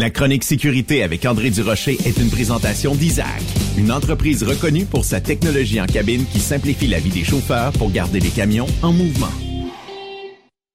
La chronique sécurité avec André Durocher est une présentation d'Isaac, une entreprise reconnue pour sa technologie en cabine qui simplifie la vie des chauffeurs pour garder les camions en mouvement.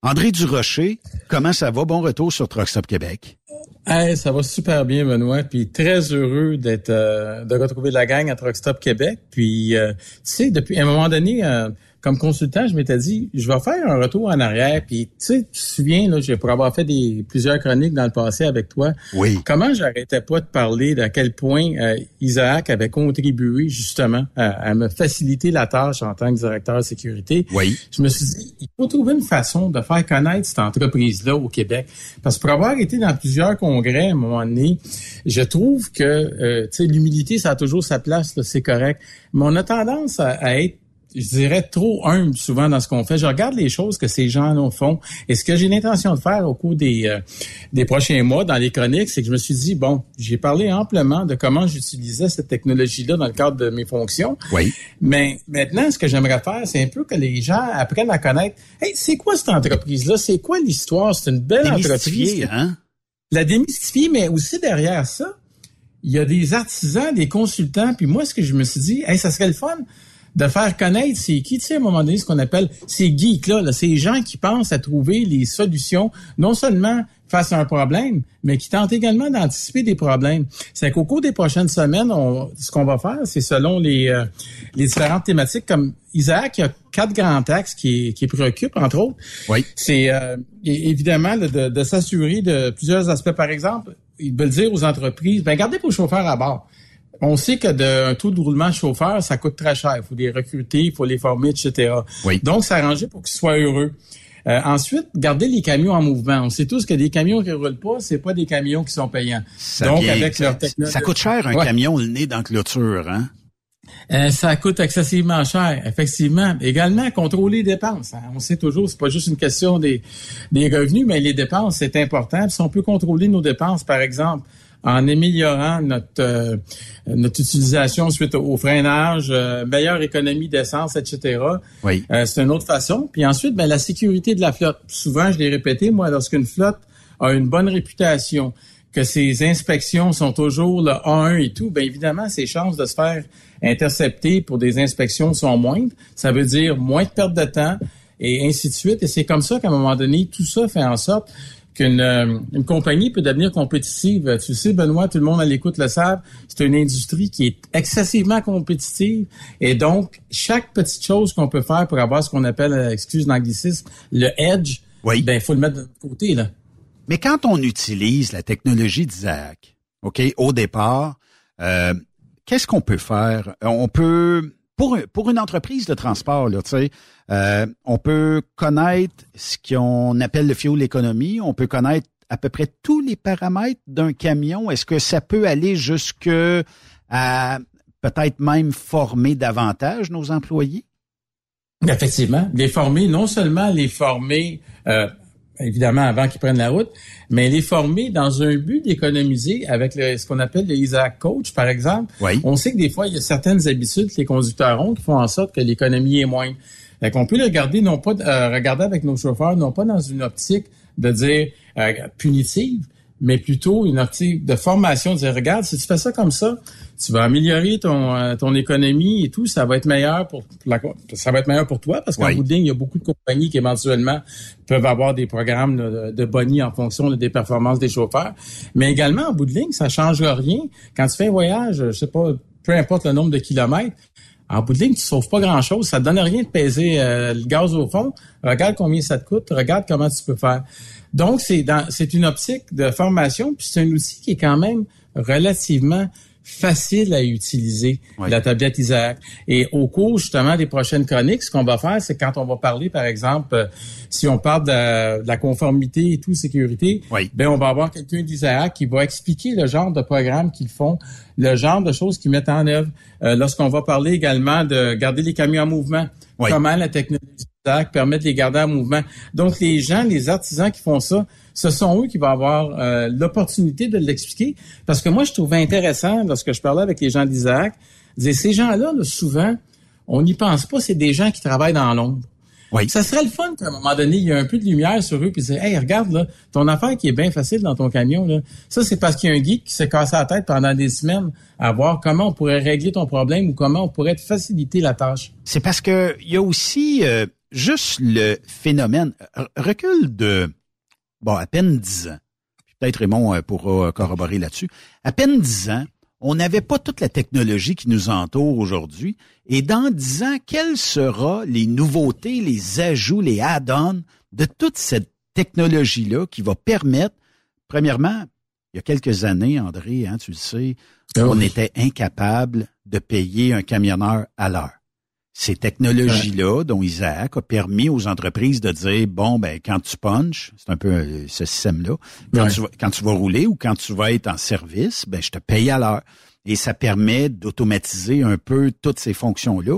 André Durocher, comment ça va? Bon retour sur Truck Québec. Hey, ça va super bien, Benoît. Puis très heureux d'être euh, de retrouver la gang à Truck Québec. Puis euh, tu sais, depuis un moment donné, euh, comme consultant, je m'étais dit, je vais faire un retour en arrière. Puis, tu sais, tu te souviens, là, pour avoir fait des plusieurs chroniques dans le passé avec toi, oui. comment j'arrêtais pas de parler d'à quel point euh, Isaac avait contribué justement à, me faciliter la tâche en tant que directeur de sécurité. Oui. Je me suis dit, il faut trouver une façon de faire connaître cette entreprise-là au Québec. Parce que pour avoir été dans plusieurs congrès à un moment donné, je trouve que, euh, tu sais, l'humilité, ça a toujours sa place, c'est correct. Mais on a tendance à être je dirais, trop humble souvent dans ce qu'on fait. Je regarde les choses que ces gens font. Et ce que j'ai l'intention de faire au cours des, euh, des prochains mois dans les chroniques, c'est que je me suis dit, bon, j'ai parlé amplement de comment j'utilisais cette technologie-là dans le cadre de mes fonctions. Oui. Mais maintenant, ce que j'aimerais faire, c'est un peu que les gens apprennent à connaître, hey, c'est quoi cette entreprise-là? C'est quoi l'histoire? C'est une belle entreprise. Hein? La démystifier, mais aussi derrière ça, il y a des artisans, des consultants, puis moi, ce que je me suis dit, hey, ça serait le fun de faire connaître c'est qui, tu sais, à un moment donné, ce qu'on appelle ces geeks-là, là, ces gens qui pensent à trouver les solutions, non seulement face à un problème, mais qui tentent également d'anticiper des problèmes. C'est qu'au cours des prochaines semaines, on, ce qu'on va faire, c'est selon les, euh, les différentes thématiques, comme Isaac, il y a quatre grands axes qui, qui préoccupent, entre autres. Oui. C'est euh, évidemment de, de s'assurer de plusieurs aspects. Par exemple, il veut dire aux entreprises, ben gardez vos chauffeurs à bord. On sait que d'un taux de roulement chauffeur, ça coûte très cher. Il faut les recruter, il faut les former, etc. Oui. Donc, s'arranger pour qu'ils soient heureux. Euh, ensuite, garder les camions en mouvement. On sait tous que des camions qui roulent pas, c'est pas des camions qui sont payants. Ça Donc, avec leur technologie. Ça coûte cher un camion le nez dans clôture, hein? Euh, ça coûte excessivement cher, effectivement. Également, contrôler les dépenses. Hein. On sait toujours, c'est pas juste une question des, des revenus, mais les dépenses, c'est important. si on peut contrôler nos dépenses, par exemple, en améliorant notre euh, notre utilisation suite au, freinage, euh, meilleure économie d'essence, etc. Oui. Euh, c'est une autre façon. Puis ensuite, ben, la sécurité de la flotte. Souvent, je l'ai répété, moi, lorsqu'une flotte a une bonne réputation, que ses inspections sont toujours le A1 et tout, bien évidemment, ses chances de se faire intercepter pour des inspections sont moindres. Ça veut dire moins de perte de temps et ainsi de suite. Et c'est comme ça qu'à un moment donné, tout ça fait en sorte qu'une euh, une compagnie peut devenir compétitive. Tu sais, Benoît, tout le monde à l'écoute le savent, c'est une industrie qui est excessivement compétitive. Et donc, chaque petite chose qu'on peut faire pour avoir ce qu'on appelle, euh, excuse l'anglicisme, le edge, oui. ben, il faut le mettre de côté, là. Mais quand on utilise la technologie d'Isaac, OK, au départ, euh, qu'est-ce qu'on peut faire? On peut pour, pour une entreprise de transport, là, euh, on peut connaître ce qu'on appelle le fuel economy, on peut connaître à peu près tous les paramètres d'un camion. Est-ce que ça peut aller jusque à peut-être même former davantage nos employés? Effectivement, les former, non seulement les former euh, évidemment avant qu'ils prennent la route, mais les former dans un but d'économiser avec ce qu'on appelle le Isaac Coach, par exemple. On sait que des fois, il y a certaines habitudes que les conducteurs ont qui font en sorte que l'économie est moindre. Fait qu'on peut le regarder, non pas euh, regarder avec nos chauffeurs, non pas dans une optique de dire euh, punitive, mais plutôt une optique de formation, de dire, regarde, si tu fais ça comme ça, tu vas améliorer ton, euh, ton économie et tout, ça va être meilleur pour, la, ça va être meilleur pour toi parce qu'en bout de ligne, il y a beaucoup de compagnies qui éventuellement peuvent avoir des programmes de, de boni en fonction des performances des chauffeurs. Mais également, en bout de ligne, ça change rien. Quand tu fais un voyage, je sais pas, peu importe le nombre de kilomètres, en bout de ligne, tu sauves pas grand-chose. Ça te donne rien de peser euh, le gaz au fond. Regarde combien ça te coûte. Regarde comment tu peux faire. Donc, c'est dans, c'est une optique de formation, puis c'est un outil qui est quand même relativement facile à utiliser, la tablette Isaac. Et au cours justement des prochaines chroniques, ce qu'on va faire, c'est quand on va parler, par exemple, euh, si on parle de, la conformité et tout, sécurité, ben on va avoir quelqu'un d'Isaac qui va expliquer le genre de programme qu'ils font, le genre de choses qu'ils mettent en œuvre. Euh, lorsqu'on va parler également de garder les camions en mouvement, comment la technologie De les garder en mouvement. Donc les gens, les artisans qui font ça, ce sont eux qui vont avoir euh, l'opportunité de l'expliquer. Parce que moi, je trouvais intéressant, lorsque je parlais avec les gens d'Isaac, ces gens-là, souvent, on n'y pense pas, c'est des gens qui travaillent dans l'ombre. Oui. Ça serait le fun qu'à un moment donné, il y ait un peu de lumière sur eux, puis dire, hey, regarde là, ton affaire qui est bien facile dans ton camion là, ça c'est parce qu'il y a un geek qui s'est cassé la tête pendant des semaines à voir comment on pourrait régler ton problème ou comment on pourrait te faciliter la tâche. C'est parce que il y a aussi euh, juste le phénomène recul de bon à peine dix ans. Peut-être Raymond euh, pourra corroborer là-dessus. À peine dix ans, on n'avait pas toute la technologie qui nous entoure aujourd'hui. Et dans dix ans, quelles seront les nouveautés, les ajouts, les add-ons de toute cette technologie-là qui va permettre, premièrement, il y a quelques années, André, hein, tu le sais, ah on était incapable de payer un camionneur à l'heure. Ces technologies-là, dont Isaac a permis aux entreprises de dire, bon, ben, quand tu punches, c'est un peu euh, ce système-là, quand, tu vas, quand tu vas rouler ou quand tu vas être en service, ben, je te paye à l'heure. Et ça permet d'automatiser un peu toutes ces fonctions-là.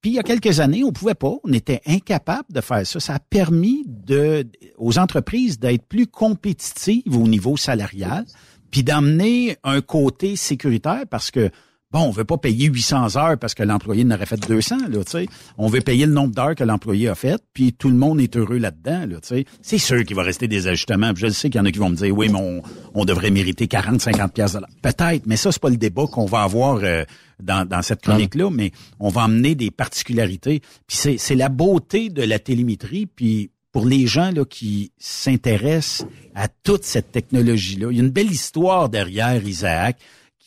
Puis il y a quelques années, on pouvait pas, on était incapable de faire ça. Ça a permis de, aux entreprises d'être plus compétitives au niveau salarial, puis d'amener un côté sécuritaire parce que Bon, on veut pas payer 800 heures parce que l'employé n'aurait fait 200, là, tu sais. On veut payer le nombre d'heures que l'employé a fait, puis tout le monde est heureux là-dedans, là, tu sais. C'est sûr qu'il va rester des ajustements. je sais qu'il y en a qui vont me dire, oui, mais on, devrait mériter 40, 50 pièces Peut-être, mais ça, c'est pas le débat qu'on va avoir euh, dans, dans cette chronique-là, mais on va emmener des particularités. Puis c'est, c'est la beauté de la télémétrie, puis pour les gens là, qui s'intéressent à toute cette technologie-là, il y a une belle histoire derrière Isaac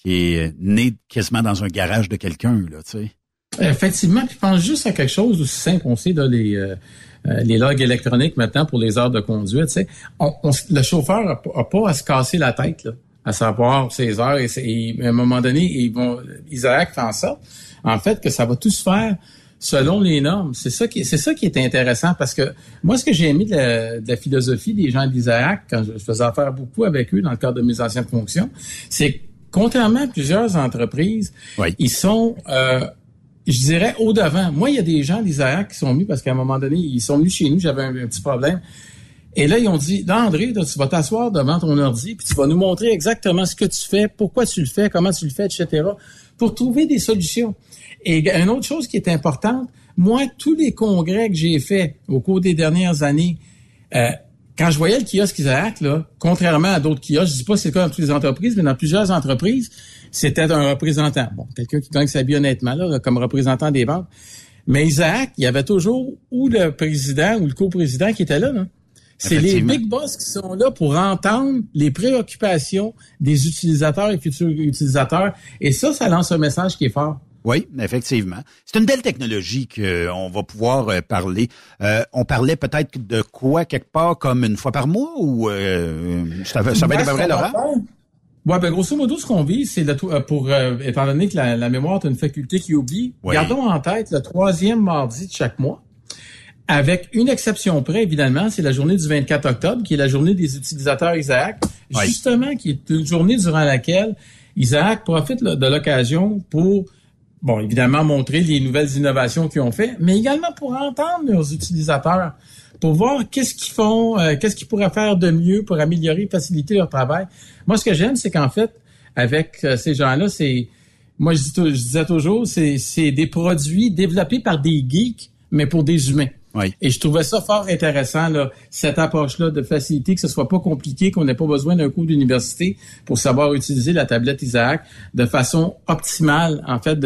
qui est né quasiment dans un garage de quelqu'un, là, tu sais. Effectivement, puis je pense juste à quelque chose aussi simple. On sait, là, les, euh, euh, les logs électroniques maintenant pour les heures de conduite, tu sais. le chauffeur n'a pas à se casser la tête, là, à savoir ses heures. Et, à un moment donné, ils vont, Isaac fait en sorte, en fait, que ça va tout se faire selon les normes. C'est ça qui, c'est ça qui est intéressant parce que moi, ce que j'ai aimé de la, de la philosophie des gens d'Isaac, quand je, faisais affaire beaucoup avec eux dans le cadre de mes anciennes fonctions, c'est contrairement à plusieurs entreprises, ils sont, euh, je dirais, au devant. Moi, il y a des gens d'Isaac qui sont venus parce qu'à un moment donné, ils sont venus chez nous, j'avais un, petit problème. Et là, ils ont dit, là, André, tu vas t'asseoir devant ton ordi, puis tu vas nous montrer exactement ce que tu fais, pourquoi tu le fais, comment tu le fais, etc., pour trouver des solutions. Et une autre chose qui est importante, moi, tous les congrès que j'ai faits au cours des dernières années, euh, quand je voyais le kiosque Isaac, là, contrairement à d'autres kiosques, je dis pas c'est le cas dans toutes les entreprises, mais dans plusieurs entreprises, c'était un représentant. Bon, quelqu'un qui gagne sa vie honnêtement, là, comme représentant des ventes. Mais Isaac, il y avait toujours ou le président ou le coprésident qui était là. là. C'est les big boss qui sont là pour entendre les préoccupations des utilisateurs et futurs utilisateurs. Et ça, ça lance un message qui est fort. Oui, effectivement. C'est une belle technologie qu'on va pouvoir euh, parler. Euh, on parlait peut-être de quoi quelque part comme une fois par mois ou euh, ça, va, ça va être près, Laurent? Ouais, ben grosso modo, ce qu'on vit, c'est pour étant donné que la, mémoire est une faculté qui oublie, gardons en tête le troisième mardi de chaque mois. Avec une exception près, évidemment, c'est la journée du 24 octobre, qui est la journée des utilisateurs Isaac, justement, qui est une journée durant laquelle Isaac profite de l'occasion pour bon, évidemment, montrer les nouvelles innovations qu'ils ont fait, mais également pour entendre leurs utilisateurs, pour voir qu'est-ce qu'ils font, euh, qu'est-ce qu'ils pourraient faire de mieux pour améliorer, faciliter leur travail. Moi, ce que j'aime, c'est qu'en fait, avec euh, ces gens-là, c'est, moi, je, je disais toujours, c'est des produits développés par des geeks, mais pour des humains. Et je trouvais ça fort intéressant, là, cette approche-là de faciliter, que ce soit pas compliqué, qu'on n'ait pas besoin d'un cours d'université pour savoir utiliser la tablette Isaac de façon optimale, en fait,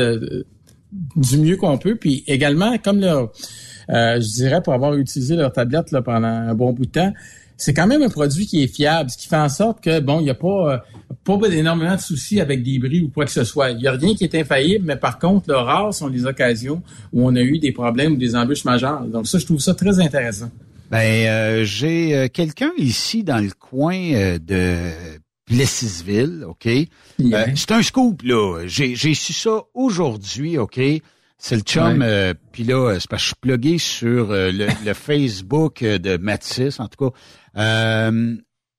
du mieux qu'on peut. Puis également, comme le, euh, je dirais, pour avoir utilisé leur tablette là, pendant un bon bout de temps, c'est quand même un produit qui est fiable, ce qui fait en sorte que, bon, il n'y a pas, euh, pas énormément de soucis avec des bris ou quoi que ce soit. Il n'y a rien qui est infaillible, mais par contre, le rare sont les occasions où on a eu des problèmes ou des embûches majeures. Donc ça, je trouve ça très intéressant. Ben, euh, j'ai euh, quelqu'un ici dans le coin de Plessisville, OK? c'est un scoop, là. J'ai su ça aujourd'hui, OK? C'est le chum, euh, puis là, c'est parce que je suis plugué sur euh, le, Facebook de Mathis, en tout cas.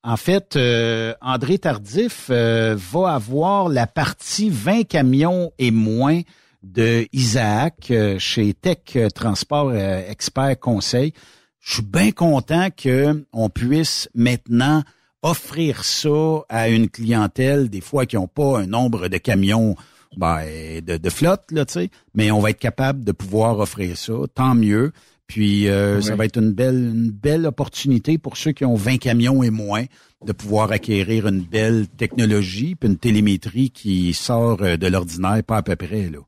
en fait, euh, André Tardif va avoir la partie 20 camions et moins de Isaac chez Tech Transport Expert Conseil. Je suis bien content qu'on puisse maintenant offrir ça à une clientèle, des fois qui n'ont pas un nombre de camions ben, de, de flotte, là, tu sais, mais on va être capable de pouvoir offrir ça, tant mieux. Puis ça va être une belle, une belle opportunité pour ceux qui ont 20 camions et moins de pouvoir acquérir une belle technologie puis une télémétrie qui sort de l'ordinaire, pas à peu près là.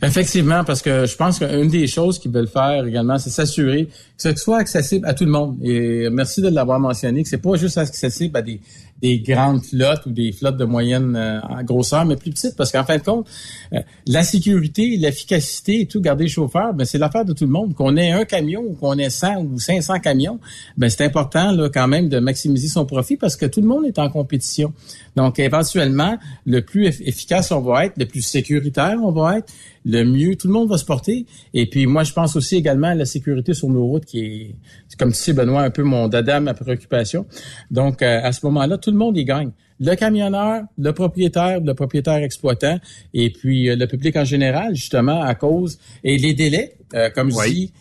Effectivement, parce que je pense qu'une des choses qu'ils veulent faire également, c'est s'assurer que ce soit accessible à tout le monde. Et merci de l'avoir mentionné, que c'est pas juste accessible à des, des grandes flottes ou des flottes de moyenne euh, grosseur, mais plus petites, parce qu'en fin de compte, euh, la sécurité, l'efficacité et tout, garder le chauffeur, ben, c'est l'affaire de tout le monde. Qu'on ait un camion ou qu'on ait 100 ou 500 camions, ben, c'est important là, quand même de maximiser son profit parce que tout le monde est en compétition. Donc, éventuellement, le plus efficace on va être, le plus sécuritaire on va être, le mieux tout le monde va se porter. Et puis, moi, je pense aussi également à la sécurité sur nos routes qui est, comme tu sais, Benoît, un peu mon dada, ma préoccupation. Donc, euh, à ce moment-là, tout le monde y gagne. Le camionneur, le propriétaire, le propriétaire exploitant, et puis euh, le public en général, justement, à cause et les délais, euh, comme je dis,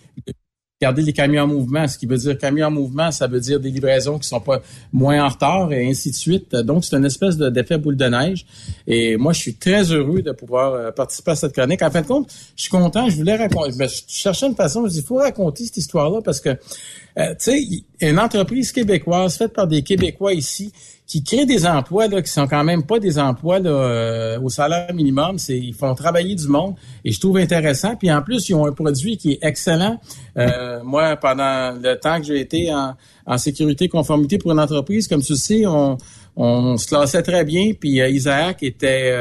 garder les camions en mouvement. Ce qui veut dire camions en mouvement, ça veut dire des livraisons qui sont pas moins en retard et ainsi de suite. Donc, c'est une espèce d'effet boule de neige. Et moi, je suis très heureux de pouvoir participer à cette chronique. En fin de compte, je suis content. Je voulais raconter. Ben, je cherchais une façon. Je dis, il faut raconter cette histoire-là parce que euh, tu sais, une entreprise québécoise faite par des Québécois ici qui crée des emplois là, qui sont quand même pas des emplois là, euh, au salaire minimum. C'est ils font travailler du monde et je trouve intéressant. Puis en plus, ils ont un produit qui est excellent. Euh, moi, pendant le temps que j'ai été en, en sécurité conformité pour une entreprise, comme sais, on, on se classait très bien. Puis Isaac était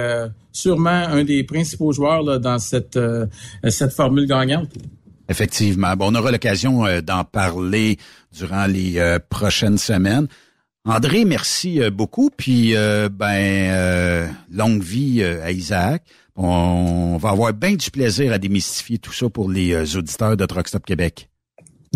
sûrement un des principaux joueurs là, dans cette, cette formule gagnante. Effectivement. Bon, on aura l'occasion euh, d'en parler durant les euh, prochaines semaines. André, merci euh, beaucoup. Puis, ben, longue vie à Isaac. On va avoir bien du plaisir à démystifier tout ça pour les auditeurs de Truck Québec.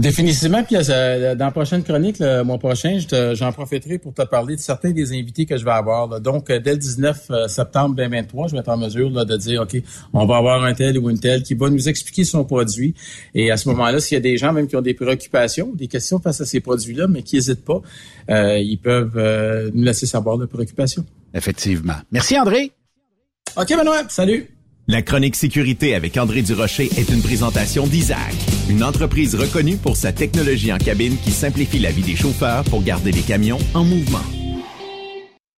Définitivement. Puis euh, dans la prochaine chronique, le mois prochain, j'en profiterai pour te parler de certains des invités que je vais avoir. Donc, euh, dès le 19 euh, septembre 2023, je vais être en mesure de dire, OK, on va avoir un tel ou une telle qui va nous expliquer son produit. Et à ce moment-là, s'il y a des gens même qui ont des préoccupations, des questions face à ces produits-là, mais qui n'hésitent pas, ils peuvent nous laisser savoir leurs préoccupations. Effectivement. Merci, André. OK, Benoît. Salut. La chronique sécurité avec André Durocher est une présentation d'Isaac, une entreprise reconnue pour sa technologie en cabine qui simplifie la vie des chauffeurs pour garder les camions en mouvement.